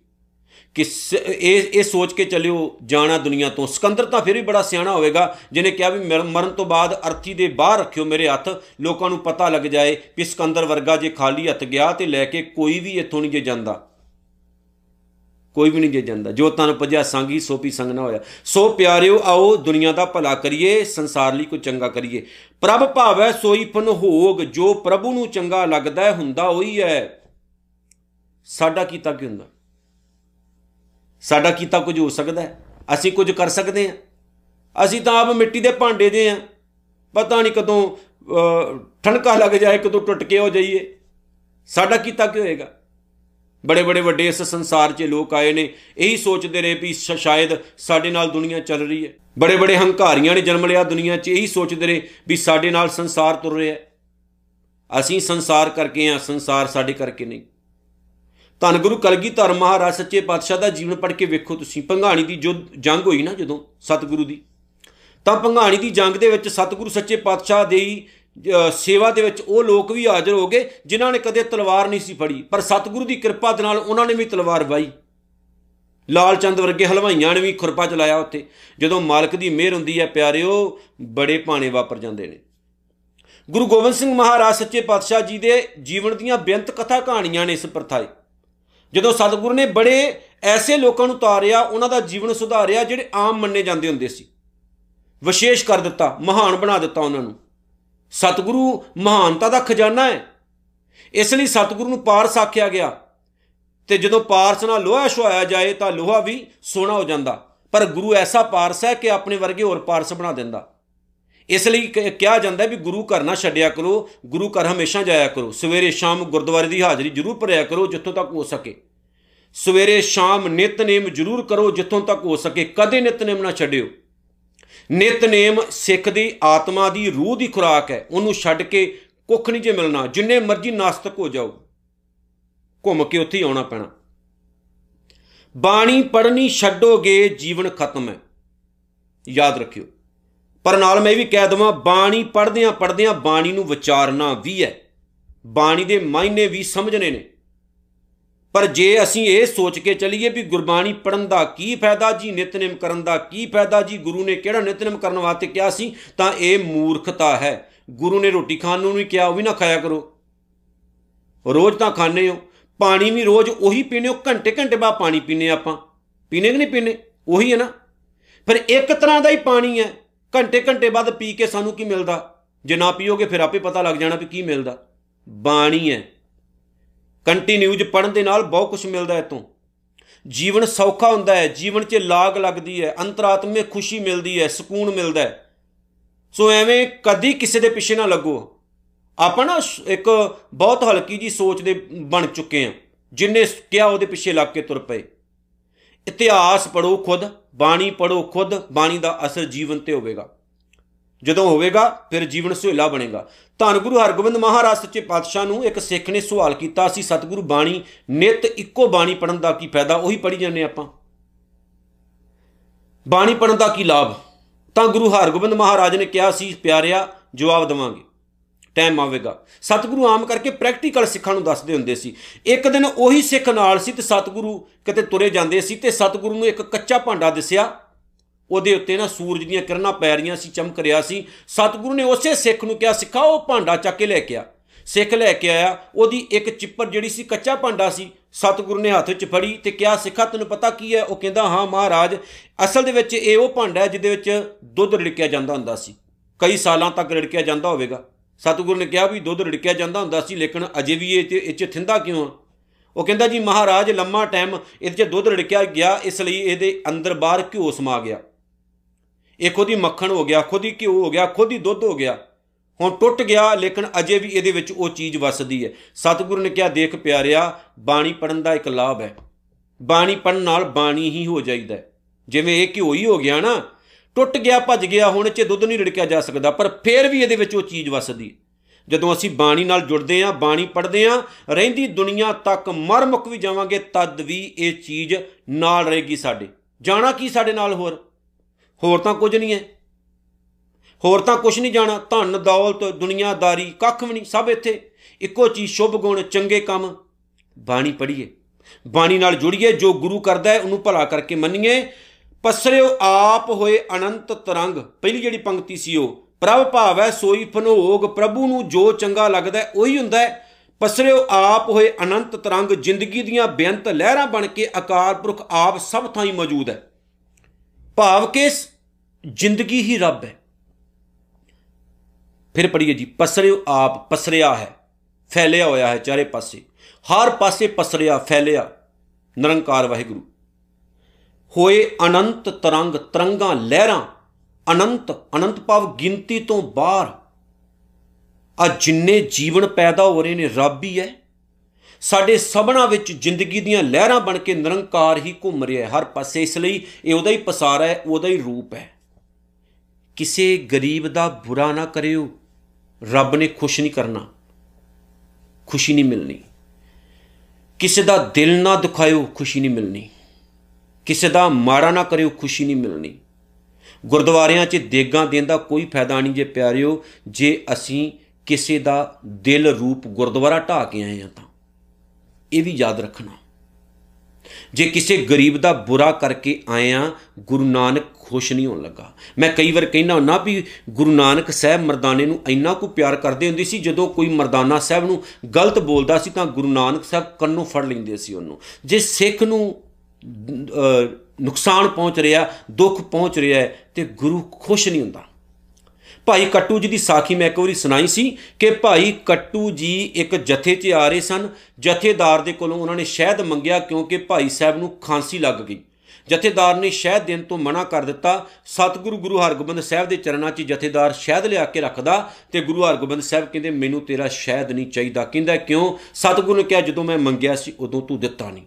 ਕਿ ਇਹ ਇਹ ਸੋਚ ਕੇ ਚੱਲਿਓ, ਜਾਣਾ ਦੁਨੀਆ ਤੋਂ। ਸਿਕੰਦਰ ਤਾਂ ਫਿਰ ਵੀ ਬੜਾ ਸਿਆਣਾ ਹੋਵੇਗਾ, ਜਿਹਨੇ ਕਿਹਾ ਵੀ ਮਰਨ ਤੋਂ ਬਾਅਦ ਅਰਥੀ ਦੇ ਬਾਹਰ ਰੱਖਿਓ ਮੇਰੇ ਹੱਥ, ਲੋਕਾਂ ਨੂੰ ਪਤਾ ਲੱਗ ਜਾਏ ਕਿ ਸਿਕੰਦਰ ਵਰਗਾ ਜੇ ਖਾਲੀ ਹੱਥ ਗਿਆ ਤੇ ਲੈ ਕੇ ਕੋਈ ਵੀ ਇੱਥੋਂ ਨਹੀਂ ਜੇ ਜਾਂਦਾ। ਕੋਈ ਵੀ ਨਹੀਂ ਜੇ ਜਾਂਦਾ। ਜੋ ਤਨ ਪਜਿਆ ਸੰਗੀ ਸੋਪੀ ਸੰਗ ਨਾ ਹੋਇਆ। ਸੋ ਪਿਆਰਿਓ, ਆਓ ਦੁਨੀਆ ਦਾ ਭਲਾ ਕਰੀਏ, ਸੰਸਾਰ ਲਈ ਕੋ ਚੰਗਾ ਕਰੀਏ। ਪ੍ਰਭ ਭਾਵੈ ਸੋਈ ਫਨ ਹੋਗ ਜੋ ਪ੍ਰਭੂ ਨੂੰ ਚੰਗਾ ਲੱਗਦਾ ਹੁੰਦਾ ਉਹੀ ਹੈ। ਸਾਡਾ ਕੀਤਾ ਕੀ ਹੁੰਦਾ? ਸਾਡਾ ਕੀਤਾ ਕੁਝ ਹੋ ਸਕਦਾ ਹੈ। ਅਸੀਂ ਕੁਝ ਕਰ ਸਕਦੇ ਹਾਂ। ਅਸੀਂ ਤਾਂ ਆਪ ਮਿੱਟੀ ਦੇ ਭਾਂਡੇ ਦੇ ਆ ਪਤਾ ਨਹੀਂ ਕਦੋਂ ਠਣਕਾ ਲੱਗ ਜਾਏ, ਕਦੋਂ ਟੁੱਟ ਕੇ ਹੋ ਜਾਈਏ। ਸਾਡਾ ਕੀਤਾ ਕੀ ਹੋਏਗਾ? ਬੜੇ ਬੜੇ ਵੱਡੇ ਇਸ ਸੰਸਾਰ 'ਚ ਲੋਕ ਆਏ ਨੇ। ਇਹੀ ਸੋਚਦੇ ਰਹੇ ਵੀ ਸ਼ਾਇਦ ਸਾਡੇ ਨਾਲ ਦੁਨੀਆ ਚੱਲ ਰਹੀ ਹੈ। ਬੜੇ ਬੜੇ ਹੰਕਾਰੀਆਂ ਨੇ ਜਨਮ ਲਿਆ ਦੁਨੀਆ 'ਚ। ਇਹੀ ਸੋਚਦੇ ਰਹੇ ਵੀ ਸਾਡੇ ਨਾਲ ਸੰਸਾਰ ਤੁਰ ਰਿਹਾ ਹੈ। ਅਸੀਂ ਸੰਸਾਰ ਕਰਕੇ ਆ ਸੰਸਾਰ ਸਾਡੇ ਕਰਕੇ ਨਹੀਂ। ਧੰਨ ਗੁਰੂ ਕਲਗੀਧਰ ਮਹਾਰਾਜ, ਸੱਚੇ ਪਾਤਸ਼ਾਹ ਦਾ ਜੀਵਨ ਪੜ੍ਹ ਕੇ ਵੇਖੋ ਤੁਸੀਂ। ਭੰਗਾਣੀ ਦੀ ਜੋ ਜੰਗ ਹੋਈ ਨਾ ਜਦੋਂ ਸਤਿਗੁਰੂ ਦੀ, ਤਾਂ ਭੰਗਾਣੀ ਦੀ ਜੰਗ ਦੇ ਵਿੱਚ ਸਤਿਗੁਰੂ ਸੱਚੇ ਪਾਤਸ਼ਾਹ ਦੇ ਸੇਵਾ ਦੇ ਵਿੱਚ ਉਹ ਲੋਕ ਵੀ ਹਾਜ਼ਰ ਹੋ ਗਏ, ਜਿਨ੍ਹਾਂ ਨੇ ਕਦੇ ਤਲਵਾਰ ਨਹੀਂ ਸੀ ਫੜੀ। ਪਰ ਸਤਿਗੁਰੂ ਦੀ ਕਿਰਪਾ ਦੇ ਨਾਲ ਉਹਨਾਂ ਨੇ ਵੀ ਤਲਵਾਰ ਵਾਈ। ਲਾਲ ਚੰਦ ਵਰਗੇ ਹਲਵਾਈਆਂ ਨੇ ਵੀ ਖੁਰਪਾ ਚਲਾਇਆ ਉੱਥੇ। ਜਦੋਂ ਮਾਲਕ ਦੀ ਮਿਹਰ ਹੁੰਦੀ ਹੈ, ਪਿਆਰਿਓ, ਬੜੇ ਪਾਣੇ ਵਾਪਰ ਜਾਂਦੇ ਨੇ। ਗੁਰੂ ਗੋਬਿੰਦ ਸਿੰਘ ਮਹਾਰਾਜ, ਸੱਚੇ ਪਾਤਸ਼ਾਹ ਜੀ ਦੇ ਜੀਵਨ ਦੀਆਂ ਬੇਅੰਤ ਕਥਾ ਕਹਾਣੀਆਂ ਨੇ ਇਸ ਪ੍ਰਥਾਏ ਜਦੋਂ ਸਤਿਗੁਰੂ ਨੇ ਬੜੇ ਐਸੇ ਲੋਕਾਂ ਨੂੰ ਤਾਰਿਆ ਉਹਨਾਂ ਦਾ ਜੀਵਨ ਸੁਧਾਰਿਆ ਜਿਹੜੇ ਆਮ ਮੰਨੇ ਜਾਂਦੇ ਹੁੰਦੇ ਸੀ। ਵਿਸ਼ੇਸ਼ ਕਰ ਦਿੱਤਾ, ਮਹਾਨ ਬਣਾ ਦਿੱਤਾ ਉਹਨਾਂ ਨੂੰ। ਸਤਿਗੁਰੂ ਮਹਾਨਤਾ ਦਾ ਖਜ਼ਾਨਾ ਹੈ। ਇਸ ਲਈ ਸਤਿਗੁਰੂ ਨੂੰ ਪਾਰਸ ਆਖਿਆ ਗਿਆ। ਤੇ ਜਦੋਂ ਪਾਰਸ ਨਾਲ ਲੋਹਾ ਛੁਆਇਆ ਜਾਏ ਤਾਂ ਲੋਹਾ ਵੀ ਸੋਨਾ ਹੋ ਜਾਂਦਾ। ਪਰ ਗੁਰੂ ਐਸਾ ਪਾਰਸ ਹੈ ਕਿ ਆਪਣੇ ਵਰਗੇ ਹੋਰ ਪਾਰਸ ਬਣਾ ਦਿੰਦਾ। ਇਸ ਲਈ ਕਿਹਾ ਜਾਂਦਾ ਵੀ ਗੁਰੂ ਘਰ ਨਾ ਛੱਡਿਆ ਕਰੋ, ਗੁਰੂ ਘਰ ਹਮੇਸ਼ਾ ਜਾਇਆ ਕਰੋ। ਸਵੇਰੇ ਸ਼ਾਮ ਗੁਰਦੁਆਰੇ ਦੀ ਹਾਜ਼ਰੀ ਜ਼ਰੂਰ ਭਰਿਆ ਕਰੋ ਜਿੱਥੋਂ ਤੱਕ ਹੋ ਸਕੇ। ਸਵੇਰੇ ਸ਼ਾਮ ਨਿਤਨੇਮ ਜ਼ਰੂਰ ਕਰੋ ਜਿੱਥੋਂ ਤੱਕ ਹੋ ਸਕੇ, ਕਦੇ ਨਿਤਨੇਮ ਨਾ ਛੱਡਿਓ। ਨਿਤਨੇਮ ਸਿੱਖ ਦੀ ਆਤਮਾ ਦੀ ਰੂਹ ਦੀ ਖੁਰਾਕ ਹੈ, ਉਹਨੂੰ ਛੱਡ ਕੇ ਕੁੱਖ ਨਹੀਂ ਜੇ ਮਿਲਣਾ, ਜਿੰਨੇ ਮਰਜ਼ੀ ਨਾਸਤਕ ਹੋ ਜਾਓ, ਘੁੰਮ ਕੇ ਉੱਥੇ ਹੀ ਆਉਣਾ ਪੈਣਾ। ਬਾਣੀ ਪੜਨੀ ਛੱਡੋਗੇ, ਜੀਵਨ ਖਤਮ ਹੈ। ਯਾਦ ਰੱਖਿਓ। ਪਰ ਨਾਲ ਮੈਂ ਵੀ ਕਹਿ ਦਵਾਂ, ਬਾਣੀ ਪੜਦਿਆਂ ਪੜਦਿਆਂ ਬਾਣੀ ਨੂੰ ਵਿਚਾਰਨਾ ਵੀ ਹੈ। ਬਾਣੀ ਦੇ ਮਾਇਨੇ ਵੀ ਸਮਝਣੇ ਨੇ। ਪਰ ਜੇ ਅਸੀਂ ਇਹ ਸੋਚ ਕੇ ਚੱਲੀਏ ਵੀ ਗੁਰਬਾਣੀ ਪੜਨ ਦਾ ਕੀ ਫਾਇਦਾ ਜੀ, ਨਿਤਨੇਮ ਕਰਨ ਦਾ ਕੀ ਫਾਇਦਾ ਜੀ, ਗੁਰੂ ਨੇ ਕਿਹੜਾ ਨਿਤਨੇਮ ਕਰਨ ਵਾਸਤੇ ਕਿਹਾ ਸੀ, ਤਾਂ ਇਹ ਮੂਰਖਤਾ ਹੈ। ਗੁਰੂ ਨੇ ਰੋਟੀ ਖਾਣ ਨੂੰ ਵੀ ਕਿਹਾ, ਉਹ ਵੀ ਨਾ ਖਾਇਆ ਕਰੋ। ਰੋਜ਼ ਤਾਂ ਖਾਣੇ ਹੋ। ਪਾਣੀ ਵੀ ਰੋਜ਼ ਉਹੀ ਪੀਨੇ ਹੋ, ਘੰਟੇ ਘੰਟੇ ਬਾਅਦ ਪਾਣੀ ਪੀਨੇ ਆਪਾਂ। ਪੀਨੇ ਕਿ ਨਹੀਂ ਪੀਨੇ ਉਹੀ ਹੈ ਨਾ। ਪਰ ਇੱਕ ਤਰ੍ਹਾਂ ਦਾ ਹੀ ਪਾਣੀ ਹੈ। ਘੰਟੇ ਘੰਟੇ ਬਾਅਦ ਪੀ ਕੇ ਸਾਨੂੰ ਕੀ ਮਿਲਦਾ? ਜੇ ਨਾ ਪੀਓਗੇ ਫਿਰ ਆਪੇ ਪਤਾ ਲੱਗ ਜਾਣਾ ਵੀ ਕੀ ਮਿਲਦਾ। ਬਾਣੀ ਹੈ। ਕੰਟੀਨਿਊਜ ਪੜਨ ਦੇ ਨਾਲ ਬਹੁਤ ਕੁਝ ਮਿਲਦਾ ਹੈ ਤੋਂ ਜੀਵਨ ਸੌਖਾ ਹੁੰਦਾ ਹੈ। ਜੀਵਨ 'ਚ ਲਾਗ ਲੱਗਦੀ ਹੈ। ਅੰਤਰਾਤਮੇ ਖੁਸ਼ੀ ਮਿਲਦੀ ਹੈ। ਸਕੂਨ ਮਿਲਦਾ ਹੈ। ਸੋ ਐਵੇਂ ਕਦੀ ਕਿਸੇ ਦੇ ਪਿੱਛੇ ਨਾ ਲੱਗੋ। ਆਪਾਂ ਨਾ ਇੱਕ ਬਹੁਤ ਹਲਕੀ ਜੀ ਸੋਚ ਦੇ ਬਣ ਚੁੱਕੇ ਆ ਜਿੰਨੇ ਕਿਹਾ ਉਹਦੇ ਪਿੱਛੇ ਲੱਗ ਕੇ ਤੁਰ ਪਏ। ਇਤਿਹਾਸ ਪੜੋ ਖੁਦ। ਬਾਣੀ ਪੜੋ ਖੁਦ, ਬਾਣੀ ਦਾ ਅਸਰ ਜੀਵਨ ਤੇ ਹੋਵੇਗਾ। ਜਦੋਂ ਹੋਵੇਗਾ, ਫਿਰ ਜੀਵਨ ਸੁਹੇਲਾ ਬਣੇਗਾ। ਧੰਨ ਗੁਰੂ ਹਰਗੋਬਿੰਦ ਮਹਾਰਾਜ ਸੱਚੇ ਪਾਤਸ਼ਾਹ ਨੂੰ ਇੱਕ ਸਿੱਖ ਨੇ ਸਵਾਲ ਕੀਤਾ ਸੀ ਸਤਿਗੁਰੂ ਬਾਣੀ, ਨਿਤ ਇੱਕੋ ਬਾਣੀ ਪੜਨ ਦਾ ਕੀ ਫਾਇਦਾ? ਉਹੀ ਪੜੀ ਜਾਂਦੇ ਆਪਾਂ। ਬਾਣੀ ਪੜਨ ਦਾ ਕੀ ਲਾਭ? ਤਾਂ ਗੁਰੂ ਹਰਗੋਬਿੰਦ ਮਹਾਰਾਜ ਨੇ ਕਿਹਾ ਸੀ, ਪਿਆਰਿਆ, ਜਵਾਬ ਦਵਾਂਗੇ। ਟਾਈਮ ਆਵੇਗਾ। ਸਤਿਗੁਰੂ ਆਮ ਕਰਕੇ ਪ੍ਰੈਕਟੀਕਲ ਸਿੱਖਾਂ ਨੂੰ ਦੱਸਦੇ ਹੁੰਦੇ ਸੀ। ਇੱਕ ਦਿਨ ਉਹੀ ਸਿੱਖ ਨਾਲ ਸੀ ਤੇ ਸਤਿਗੁਰੂ ਕਿਤੇ ਤੁਰੇ ਜਾਂਦੇ ਸੀ ਤੇ ਸਤਿਗੁਰੂ ਨੂੰ ਇੱਕ ਕੱਚਾ ਭਾਂਡਾ ਦਿਸਿਆ। ਉਹਦੇ ਉੱਤੇ ਨਾ ਸੂਰਜ ਦੀਆਂ ਕਿਰਨਾਂ ਪੈ ਰਹੀਆਂ ਸੀ, ਚਮਕ ਰਿਹਾ ਸੀ। ਸਤਿਗੁਰੂ ਨੇ ਉਸੇ ਸਿੱਖ ਨੂੰ ਕਿਹਾ, ਸਿੱਖਾ, ਉਹ ਭਾਂਡਾ ਚੱਕ ਕੇ ਲੈ ਕੇ ਆ। ਸਿੱਖ ਲੈ ਕੇ ਆਇਆ। ਉਹਦੀ ਇੱਕ ਚਿੱਪਰ ਜਿਹੜੀ ਸੀ, ਕੱਚਾ ਭਾਂਡਾ ਸੀ, ਸਤਿਗੁਰੂ ਨੇ ਹੱਥ ਵਿੱਚ ਫੜੀ ਤੇ ਕਿਹਾ, ਸਿੱਖਾ, ਤੈਨੂੰ ਪਤਾ ਕੀ ਹੈ? ਉਹ ਕਹਿੰਦਾ, ਹਾਂ ਮਹਾਰਾਜ, ਅਸਲ ਦੇ ਵਿੱਚ ਇਹ ਉਹ ਭਾਂਡਾ ਹੈ ਜਿਹਦੇ ਵਿੱਚ ਦੁੱਧ ਰਿੜਕਿਆ ਜਾਂਦਾ ਹੁੰਦਾ ਸੀ। ਕਈ ਸਾਲਾਂ ਤੱਕ ਰਿੜਕਿਆ ਜਾਂਦਾ ਹੋਵੇਗਾ। ਸਤਿਗੁਰੂ ਨੇ ਕਿਹਾ ਵੀ ਦੁੱਧ ਰਿੜਕਿਆ ਜਾਂਦਾ ਹੁੰਦਾ ਸੀ, ਲੇਕਿਨ ਅਜੇ ਵੀ ਇਹ ਇਹ ਚ ਥਿੰਦਾ ਕਿਉਂ ਆ? ਉਹ ਕਹਿੰਦਾ ਜੀ, ਮਹਾਰਾਜ, ਲੰਮਾ ਟਾਈਮ ਇਹਦੇ ਚ ਦੁੱਧ ਰਿੜਕਿਆ ਗਿਆ, ਇਸ ਲਈ ਇਹਦੇ ਅੰਦਰ ਬਾਹਰ ਘਿਓ ਸਮਾ ਗਿਆ। ਇਹ ਖੁਦ ਹੀ ਮੱਖਣ ਹੋ ਗਿਆ, ਖੁਦ ਹੀ ਘਿਓ ਹੋ ਗਿਆ, ਖੁਦ ਹੀ ਦੁੱਧ ਹੋ ਗਿਆ। ਹੁਣ ਟੁੱਟ ਗਿਆ, ਲੇਕਿਨ ਅਜੇ ਵੀ ਇਹਦੇ ਵਿੱਚ ਉਹ ਚੀਜ਼ ਵਸਦੀ ਹੈ। ਸਤਿਗੁਰੂ ਨੇ ਕਿਹਾ, ਦੇਖ ਪਿਆਰਿਆ, ਬਾਣੀ ਪੜਨ ਦਾ ਇੱਕ ਲਾਭ ਹੈ। ਬਾਣੀ ਪੜਨ ਨਾਲ ਬਾਣੀ ਹੀ ਹੋ ਜਾਈਦਾ ਜਿਵੇਂ ਇਹ ਘਿਓ ਹੀ ਹੋ ਗਿਆ ਨਾ ਟੁੱਟ ਗਿਆ, ਭੱਜ ਗਿਆ, ਹੁਣ ਚ ਦੁੱਧ ਨਹੀਂ ਰਿੜਕਿਆ ਜਾ ਸਕਦਾ। ਪਰ ਫਿਰ ਵੀ ਇਹਦੇ ਵਿੱਚ ਉਹ ਚੀਜ਼ ਵਸਦੀ ਜਦੋਂ ਅਸੀਂ ਬਾਣੀ ਨਾਲ ਜੁੜਦੇ ਆਂ ਬਾਣੀ ਪੜ੍ਹਦੇ ਆਂ ਰਹਿੰਦੀ ਦੁਨੀਆ ਤੱਕ ਮਰ ਮੁੱਕ ਵੀ ਜਾਵਾਂਗੇ, ਤਦ ਵੀ ਇਹ ਚੀਜ਼ ਨਾਲ ਰਹੇਗੀ ਸਾਡੇ। ਜਾਣਾ ਕੀ ਸਾਡੇ ਨਾਲ ਹੋਰ? ਹੋਰ ਤਾਂ ਕੁਝ ਨਹੀਂ ਹੈ। ਹੋਰ ਤਾਂ ਕੁਝ ਨਹੀਂ ਜਾਣਾ। ਧਨ, ਦੌਲਤ, ਦੁਨੀਆਦਾਰੀ, ਕੱਖ ਵੀ ਨਹੀਂ, ਸਭ ਇੱਥੇ। ਇੱਕੋ ਚੀਜ਼, ਸ਼ੁਭ ਗੁਣ, ਚੰਗੇ ਕੰਮ। ਬਾਣੀ ਪੜ੍ਹੀਏ। ਬਾਣੀ ਨਾਲ ਜੁੜੀਏ, ਜੋ ਗੁਰੂ ਕਰਦਾ ਹੈ, ਉਹਨੂੰ ਭਲਾ ਕਰਕੇ ਮੰਨੀਏ। ਪਸਰਿਓ ਆਪ ਹੋਏ ਅਨੰਤ ਤਰੰਗ। ਪਹਿਲੀ ਜਿਹੜੀ ਪੰਕਤੀ ਸੀ ਉਹ ਪ੍ਰਭ ਭਾਵੈ ਸੋਈ ਫਨੋਗ ਪ੍ਰਭੂ ਨੂੰ ਜੋ ਚੰਗਾ ਲੱਗਦਾ ਹੈ, ਉਹੀ ਹੁੰਦਾ ਹੈ। ਪਸਰਿਓ ਆਪ ਹੋਏ ਅਨੰਤ ਤਰੰਗ ਜ਼ਿੰਦਗੀ ਦੀਆਂ ਬੇਅੰਤ ਲਹਿਰਾਂ ਬਣ ਕੇ ਅਕਾਲ ਪੁਰਖ ਆਪ ਸਭ ਥਾਂ ਹੀ ਮੌਜੂਦ ਹੈ। ਭਾਵ ਕਿ ਜ਼ਿੰਦਗੀ ਹੀ ਰੱਬ ਹੈ। ਫਿਰ ਪੜੀਏ ਜੀ ਪਸਰਿਓ ਆਪ ਪਸਰਿਆ ਹੈ ਫੈਲਿਆ ਹੋਇਆ ਹੈ ਚਾਰੇ ਪਾਸੇ। ਹਰ ਪਾਸੇ ਪਸਰਿਆ ਫੈਲਿਆ। ਨਿਰੰਕਾਰ ਵਾਹਿਗੁਰੂ। ਹੋਏ ਅਨੰਤ ਤਰੰਗ ਤਰੰਗਾਂ ਲਹਿਰਾਂ, ਅਨੰਤ ਅਨੰਤ ਭਾਵ ਗਿਣਤੀ ਤੋਂ ਬਾਹਰ। ਆ ਜਿੰਨੇ ਜੀਵਨ ਪੈਦਾ ਹੋ ਰਹੇ ਨੇ, ਰੱਬ ਹੀ ਹੈ। ਸਾਡੇ ਸਭਨਾ ਵਿੱਚ ਜ਼ਿੰਦਗੀ ਦੀਆਂ ਲਹਿਰਾਂ ਬਣ ਕੇ ਨਿਰੰਕਾਰ ਹੀ ਘੁੰਮ ਰਿਹਾ ਹੈ। ਹਰ ਪਾਸੇ ਇਸ ਲਈ ਇਹ ਉਹਦਾ ਹੀ ਪਸਾਰਾ ਹੈ, ਉਹਦਾ ਹੀ ਰੂਪ ਹੈ। ਕਿਸੇ ਗਰੀਬ ਦਾ ਬੁਰਾ ਨਾ ਕਰਿਓ। ਰੱਬ ਨੇ ਖੁਸ਼ ਨਹੀਂ ਕਰਨਾ। ਖੁਸ਼ੀ ਨਹੀਂ ਮਿਲਣੀ। ਕਿਸੇ ਦਾ ਦਿਲ ਨਾ ਦੁਖਾਇਓ, ਖੁਸ਼ੀ ਨਹੀਂ ਮਿਲਣੀ। ਕਿਸੇ ਦਾ ਮਾੜਾ ਨਾ ਕਰਿਓ ਖੁਸ਼ੀ ਨਹੀਂ ਮਿਲਣੀ। ਗੁਰਦੁਆਰਿਆਂ 'ਚ ਦੇਗਾਂ ਦੇਣ ਦਾ ਕੋਈ ਫਾਇਦਾ ਨਹੀਂ ਜੇ ਪਿਆਰਿਓ ਜੇ ਅਸੀਂ ਕਿਸੇ ਦਾ ਦਿਲ ਰੂਪ ਗੁਰਦੁਆਰਾ ਢਾ ਕੇ ਆਏ ਆ ਤਾਂ। ਇਹ ਵੀ ਯਾਦ ਰੱਖਣਾ। ਜੇ ਕਿਸੇ ਗਰੀਬ ਦਾ ਬੁਰਾ ਕਰਕੇ ਆਏ ਆ ਗੁਰੂ ਨਾਨਕ ਖੁਸ਼ ਨਹੀਂ ਹੋਣ ਲੱਗਾ। ਮੈਂ ਕਈ ਵਾਰ ਕਹਿਣਾ ਹੁੰਨਾ ਵੀ ਗੁਰੂ ਨਾਨਕ ਸਾਹਿਬ ਮਰਦਾਨੇ ਨੂੰ ਇੰਨਾ ਕੁ ਪਿਆਰ ਕਰਦੇ ਹੁੰਦੇ ਸੀ ਜਦੋਂ ਕੋਈ ਮਰਦਾਨਾ ਸਾਹਿਬ ਨੂੰ ਗਲਤ ਬੋਲਦਾ ਸੀ ਤਾਂ ਗੁਰੂ ਨਾਨਕ ਸਾਹਿਬ ਕੰਨੋਂ ਫੜ ਲੈਂਦੇ ਸੀ ਉਹਨੂੰ। ਜੇ ਸਿੱਖ ਨੂੰ ਅਹ, ਨੁਕਸਾਨ ਪਹੁੰਚ ਰਿਹਾ, ਦੁੱਖ ਪਹੁੰਚ ਰਿਹਾ ਹੈ ਤੇ ਗੁਰੂ ਖੁਸ਼ ਨਹੀਂ ਹੁੰਦਾ। ਭਾਈ ਕੱਟੂ ਜੀ ਦੀ ਸਾਖੀ ਮੈਂ ਇੱਕ ਵਾਰੀ ਸੁਣਾਈ ਸੀ ਕਿ ਭਾਈ ਕੱਟੂ ਜੀ ਇੱਕ ਜਥੇ 'ਚ ਆ ਰਹੇ ਸਨ। ਜਥੇਦਾਰ ਦੇ ਕੋਲੋਂ ਉਹਨਾਂ ਨੇ ਸ਼ਹਿਦ ਮੰਗਿਆ ਕਿਉਂਕਿ ਭਾਈ ਸਾਹਿਬ ਨੂੰ ਖਾਂਸੀ ਲੱਗ ਗਈ। ਜਥੇਦਾਰ ਨੇ ਸ਼ਹਿਦ ਦੇਣ ਤੋਂ ਮਨਾ ਕਰ ਦਿੱਤਾ। ਸਤਿਗੁਰੂ ਗੁਰੂ ਹਰਗੋਬਿੰਦ ਸਾਹਿਬ ਦੇ ਚਰਨਾਂ 'ਚ ਜਥੇਦਾਰ ਸ਼ਹਿਦ ਲਿਆ ਕੇ ਰੱਖਦਾ। ਤੇ ਗੁਰੂ ਹਰਗੋਬਿੰਦ ਸਾਹਿਬ ਕਹਿੰਦੇ, ਮੈਨੂੰ ਤੇਰਾ ਸ਼ਹਿਦ ਨਹੀਂ ਚਾਹੀਦਾ। ਕਹਿੰਦਾ, ਕਿਉਂ? ਸਤਿਗੁਰੂ ਨੇ ਕਿਹਾ, ਜਦੋਂ ਮੈਂ ਮੰਗਿਆ ਸੀ, ਉਦੋਂ ਤੂੰ ਦਿੱਤਾ ਨਹੀਂ।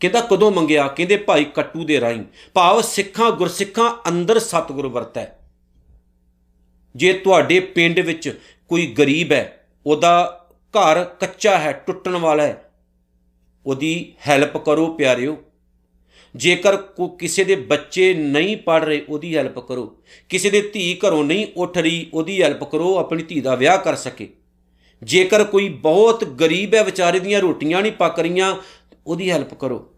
ਕਹਿੰਦਾ ਕਦੋਂ ਮੰਗਿਆ? ਕਹਿੰਦੇ ਭਾਈ ਕੱਟੂ ਦੇ ਰਾਹੀਂ। ਭਾਵ ਸਿੱਖਾਂ ਗੁਰਸਿੱਖਾਂ ਅੰਦਰ ਸਤਿਗੁਰ ਵਰਤੈ। ਜੇ ਤੁਹਾਡੇ ਪਿੰਡ ਵਿੱਚ ਕੋਈ ਗਰੀਬ ਹੈ, ਉਹਦਾ ਘਰ ਕੱਚਾ ਹੈ, ਟੁੱਟਣ ਵਾਲਾ ਹੈ, ਉਹਦੀ ਹੈਲਪ ਕਰੋ ਪਿਆਰਿਓ। ਜੇਕਰ ਕੋ ਕਿਸੇ ਦੇ ਬੱਚੇ ਨਹੀਂ ਪੜ ਰਹੇ, ਉਹਦੀ ਹੈਲਪ ਕਰੋ। ਕਿਸੇ ਦੇ ਧੀ ਘਰੋਂ ਨਹੀਂ ਉੱਠ ਰਹੀ, ਉਹਦੀ ਹੈਲਪ ਕਰੋ, ਆਪਣੀ ਧੀ ਦਾ ਵਿਆਹ ਕਰ ਸਕੇ। ਜੇਕਰ ਕੋਈ ਬਹੁਤ ਗਰੀਬ ਹੈ, ਵਿਚਾਰੇ ਦੀਆਂ ਰੋਟੀਆਂ ਨਹੀਂ ਪੱਕ ਰਹੀਆਂ ਉਹਦੀ ਹੈਲਪ ਕਰੋ।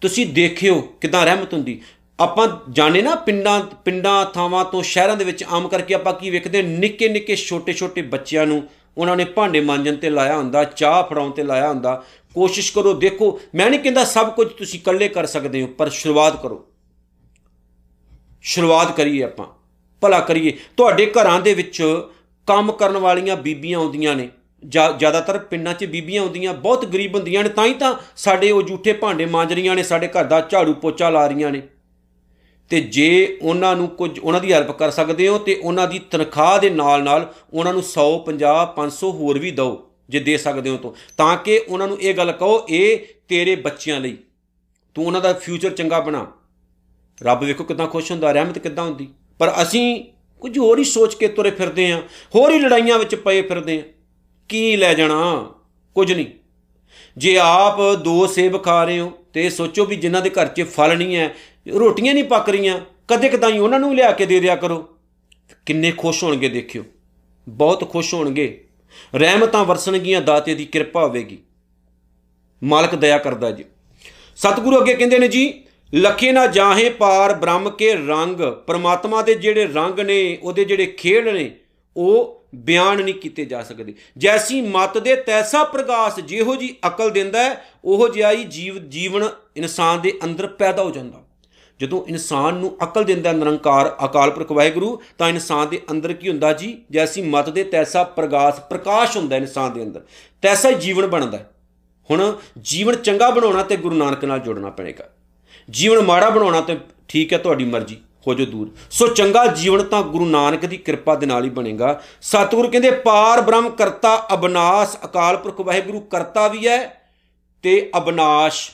ਤੁਸੀਂ ਦੇਖਿਓ ਕਿਦਾਂ ਰਹਿਮਤ ਹੁੰਦੀ। ਆਪਾਂ ਜਾਣੇ ਨਾ ਪਿੰਡਾਂ ਪਿੰਡਾਂ ਥਾਵਾਂ ਤੋਂ ਸ਼ਹਿਰਾਂ ਦੇ ਵਿੱਚ ਆਮ ਕਰਕੇ ਆਪਾਂ ਕੀ ਵੇਖਦੇ ਹਾਂ, ਨਿੱਕੇ ਨਿੱਕੇ ਛੋਟੇ ਛੋਟੇ ਬੱਚਿਆਂ ਨੂੰ ਉਹਨਾਂ ਨੇ ਭਾਂਡੇ ਮਾਂਜਣ ਤੇ ਲਾਇਆ ਹੁੰਦਾ ਚਾਹ ਫੜਾਉਣ ਤੇ ਲਾਇਆ ਹੁੰਦਾ। ਕੋਸ਼ਿਸ਼ ਕਰੋ ਦੇਖੋ ਮੈਂ ਨਹੀਂ ਕਹਿੰਦਾ ਸਭ ਕੁਝ ਤੁਸੀਂ ਇਕੱਲੇ ਕਰ ਸਕਦੇ ਹੋ ਪਰ ਸ਼ੁਰੂਆਤ ਕਰੋ। ਸ਼ੁਰੂਆਤ ਕਰੀਏ ਆਪਾਂ ਭਲਾ ਕਰੀਏ। ਤੁਹਾਡੇ ਘਰਾਂ ਦੇ ਵਿੱਚ ਕੰਮ ਕਰਨ ਵਾਲੀਆਂ ਬੀਬੀਆਂ ਆਉਂਦੀਆਂ ਨੇ ਜ਼ਿਆ- ਜ਼ਿਆਦਾਤਰ ਪਿੰਡਾਂ 'ਚ ਬੀਬੀਆਂ ਆਉਂਦੀਆਂ, ਬਹੁਤ ਗਰੀਬ ਹੁੰਦੀਆਂ ਨੇ, ਤਾਂ ਹੀ ਤਾਂ ਸਾਡੇ ਉਹ ਜੂਠੇ ਭਾਂਡੇ ਮਾਂਜ ਰਹੀਆਂ ਨੇ, ਸਾਡੇ ਘਰ ਦਾ ਝਾੜੂ ਪੋਚਾ ਲਾ ਰਹੀਆਂ ਨੇ। ਤੇ ਜੇ ਉਹਨਾਂ ਨੂੰ ਕੁਝ, ਉਹਨਾਂ ਦੀ ਹੈਲਪ ਕਰ ਸਕਦੇ ਹੋ ਤੇ ਉਹਨਾਂ ਦੀ ਤਨਖਾਹ ਦੇ ਨਾਲ ਨਾਲ ਉਹਨਾਂ ਨੂੰ 100 50 500 ਹੋਰ ਵੀ ਦਿਓ, ਜੇ ਦੇ ਸਕਦੇ ਹੋ ਤਾਂ। ਤਾਂ ਕਿ ਉਹਨਾਂ ਨੂੰ ਇਹ ਗੱਲ ਕਹੋ, ਇਹ ਤੇਰੇ ਬੱਚਿਆਂ ਲਈ, ਤੂੰ ਉਹਨਾਂ ਦਾ ਫਿਊਚਰ ਚੰਗਾ ਬਣਾ। ਰੱਬ ਵੇਖੋ ਕਿਦਾਂ ਖੁਸ਼ ਹੁੰਦਾ, ਰਹਿਮਤ ਕਿਦਾਂ ਹੁੰਦੀ। ਪਰ ਅਸੀਂ ਕੁਝ ਹੋਰ ਹੀ ਸੋਚ ਕੇ ਤੁਰੇ ਫਿਰਦੇ ਆਂ ਹੋਰ ਹੀ ਲੜਾਈਆਂ ਵਿੱਚ ਪਏ ਫਿਰਦੇ ਆਂ ਕੀ ਲੈ ਜਾਣਾ? ਕੁਝ ਨਹੀਂ। ਜੇ ਆਪ ਦੋ ਸੇਬ ਖਾ ਰਹੇ ਹੋ ਤੇ ਸੋਚੋ ਵੀ ਜਿਨ੍ਹਾਂ ਦੇ ਘਰ 'ਚ ਫਲ ਨਹੀਂ ਹੈ, ਰੋਟੀਆਂ ਨਹੀਂ ਪੱਕ ਰਹੀਆਂ, ਕਦੇ ਕਦਾਈ ਉਹਨਾਂ ਨੂੰ ਲਿਆ ਕੇ ਦੇ ਦਿਆ ਕਰੋ। ਕਿੰਨੇ ਖੁਸ਼ ਹੋਣਗੇ ਦੇਖਿਓ। ਬਹੁਤ ਖੁਸ਼ ਹੋਣਗੇ। ਰਹਿਮਤਾਂ ਵਰਸਣਗੀਆਂ ਦਾਤੇ ਦੀ ਕਿਰਪਾ ਹੋਵੇਗੀ। ਮਾਲਕ ਦਇਆ ਕਰਦਾ ਜੀ। ਸਤਿਗੁਰੂ ਅੱਗੇ ਕਹਿੰਦੇ ਨੇ ਜੀ, ਲਖੇ ਨਾ ਜਾਹੇ ਪਾਰ ਬ੍ਰਹਮ ਕੇ ਰੰਗ, ਪ੍ਰਮਾਤਮਾ ਦੇ ਜਿਹੜੇ ਰੰਗ ਨੇ, ਉਹਦੇ ਜਿਹੜੇ ਖੇਡ ਨੇ, ਉਹ ਬਿਆਨ ਨਹੀਂ ਕੀਤੇ ਜਾ ਸਕਦੇ। ਜੈਸੀ ਮਤ ਦੇ ਤੈਸਾ ਪ੍ਰਗਾਸ ਜਿਹੋ ਜੀ ਅਕਲ ਦਿੰਦਾ ਹੈ, ਉਹੋ ਜਿਹਾ ਹੀ ਜੀਵ ਜੀਵਨ ਇਨਸਾਨ ਦੇ ਅੰਦਰ ਪੈਦਾ ਹੋ ਜਾਂਦਾ। ਜਦੋਂ ਇਨਸਾਨ ਨੂੰ ਅਕਲ ਦਿੰਦਾ ਨਿਰੰਕਾਰ ਅਕਾਲ ਪੁਰਖ ਵਾਹਿਗੁਰੂ, ਤਾਂ ਇਨਸਾਨ ਦੇ ਅੰਦਰ ਕੀ ਹੁੰਦਾ ਜੀ? ਜੈਸੀ ਮਤ ਦੇ ਤੈਸਾ ਪ੍ਰਗਾਸ, ਪ੍ਰਕਾਸ਼ ਹੁੰਦਾ ਇਨਸਾਨ ਦੇ ਅੰਦਰ। ਤੈਸਾ ਹੀ ਜੀਵਨ ਬਣਦਾ ਹੈ। ਹੁਣ ਜੀਵਨ ਚੰਗਾ ਬਣਾਉਣਾ ਤੇ ਗੁਰੂ ਨਾਨਕ ਨਾਲ ਜੁੜਨਾ ਪਏਗਾ ਜੀਵਨ ਮਾੜਾ ਬਣਾਉਣਾ ਤੇ ਠੀਕ ਹੈ, ਤੁਹਾਡੀ ਮਰਜ਼ੀ। ਹੋ ਜੋ ਦੂਰ। ਸੋ ਚੰਗਾ ਜੀਵਨ ਤਾਂ ਗੁਰੂ ਨਾਨਕ ਦੀ ਕਿਰਪਾ ਦੇ ਨਾਲ ਹੀ ਬਣੇਗਾ। ਸਤਿਗੁਰੂ ਕਹਿੰਦੇ, ਪਾਰ ਬ੍ਰਹਮ ਕਰਤਾ ਅਬਨਾਸ਼। ਅਕਾਲ ਪੁਰਖ ਵਾਹਿਗੁਰੂ ਕਰਤਾ ਵੀ ਹੈ ਤੇ ਅਬਨਾਸ਼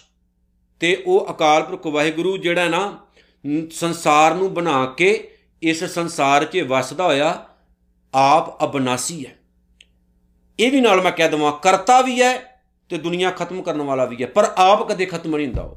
ਤੇ ਉਹ ਅਕਾਲ ਪੁਰਖ ਵਾਹਿਗੁਰੂ ਜਿਹੜਾ ਨਾ ਨ- ਸੰਸਾਰ ਨੂੰ ਬਣਾ ਕੇ ਇਸ ਸੰਸਾਰ 'ਚ ਵਸਦਾ ਹੋਇਆ ਆਪ ਅਬਨਾਸੀ ਹੈ। ਇਹ ਵੀ ਨਾਲ ਮੈਂ ਕਹਿ ਦਵਾਂ, ਕਰਤਾ ਵੀ ਹੈ ਤੇ ਦੁਨੀਆ ਖਤਮ ਕਰਨ ਵਾਲਾ ਵੀ ਹੈ, ਪਰ ਆਪ ਕਦੇ ਖਤਮ ਨਹੀਂ ਹੁੰਦਾ ਉਹ।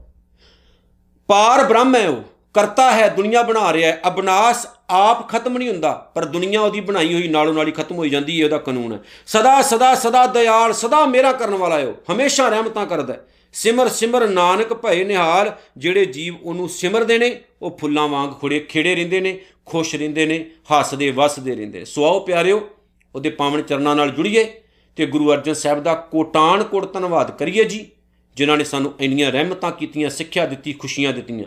ਪਾਰ ਬ੍ਰਹਮ ਹੈ ਉਹ। ਕਰਤਾ ਹੈ, ਦੁਨੀਆ ਬਣਾ ਰਿਹਾ ਹੈ। ਅਬਨਾਸ ਆਪ ਖਤਮ ਨਹੀਂ ਹੁੰਦਾ, ਪਰ ਦੁਨੀਆ ਉਹਦੀ ਬਣਾਈ ਹੋਈ ਨਾਲੋਂ ਨਾਲ ਹੀ ਖਤਮ ਹੋਈ ਜਾਂਦੀ ਹੈ, ਉਹਦਾ ਕਾਨੂੰਨ ਹੈ। ਸਦਾ ਸਦਾ ਸਦਾ ਦਇਆਲ, ਸਦਾ ਮੇਰਾ ਕਰਨ ਵਾਲਾ ਹੈ ਉਹ। ਹਮੇਸ਼ਾ ਰਹਿਮਤਾਂ ਕਰਦਾ ਹੈ। ਸਿਮਰ ਸਿਮਰ ਨਾਨਕ ਭਏ ਨਿਹਾਲ, ਜਿਹੜੇ ਜੀਵ ਉਹਨੂੰ ਸਿਮਰਦੇ ਨੇ ਉਹ ਫੁੱਲਾਂ ਵਾਂਗ ਖੁੜੇ, ਖਿੜੇ ਰਹਿੰਦੇ ਨੇ, ਖੁਸ਼ ਰਹਿੰਦੇ ਨੇ, ਹੱਸਦੇ, ਵਸਦੇ ਰਹਿੰਦੇ ਨੇ। ਸੋ ਆਓ ਪਿਆਰਿਓ, ਉਹਦੇ ਪਾਵਨ ਚਰਨਾਂ ਨਾਲ ਜੁੜੀਏ ਤੇ ਗੁਰੂ ਅਰਜਨ ਸਾਹਿਬ ਦਾ ਕੋਟਾਨ ਕੋਟ ਧੰਨਵਾਦ ਕਰੀਏ ਜੀ, ਜਿਨ੍ਹਾਂ ਨੇ ਸਾਨੂੰ ਇੰਨੀਆਂ ਰਹਿਮਤਾਂ ਕੀਤੀਆਂ, ਸਿੱਖਿਆ ਦਿੱਤੀ, ਖੁਸ਼ੀਆਂ ਦਿੱਤੀਆਂ।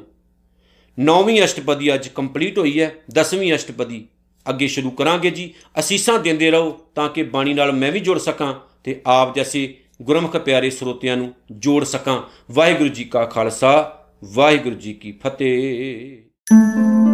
ਨੌਵੀਂ ਅਸ਼ਟਪਦੀ ਅੱਜ ਕੰਪਲੀਟ ਹੋਈ ਹੈ, ਦਸਵੀਂ ਅਸ਼ਟਪਦੀ ਅੱਗੇ ਸ਼ੁਰੂ ਕਰਾਂਗੇ ਜੀ। ਅਸੀਸਾਂ ਦਿੰਦੇ ਰਹੋ ਤਾਂ ਕਿ ਬਾਣੀ ਨਾਲ ਮੈਂ ਵੀ ਜੁੜ ਸਕਾਂ ਤੇ ਆਪ ਜੈਸੇ ਗੁਰਮੁਖ ਪਿਆਰੇ ਸਰੋਤਿਆਂ ਨੂੰ ਜੋੜ ਸਕਾਂ। ਵਾਹਿਗੁਰੂ ਜੀ ਕਾ ਖਾਲਸਾ, ਵਾਹਿਗੁਰੂ ਜੀ ਕੀ ਫਤਿਹ।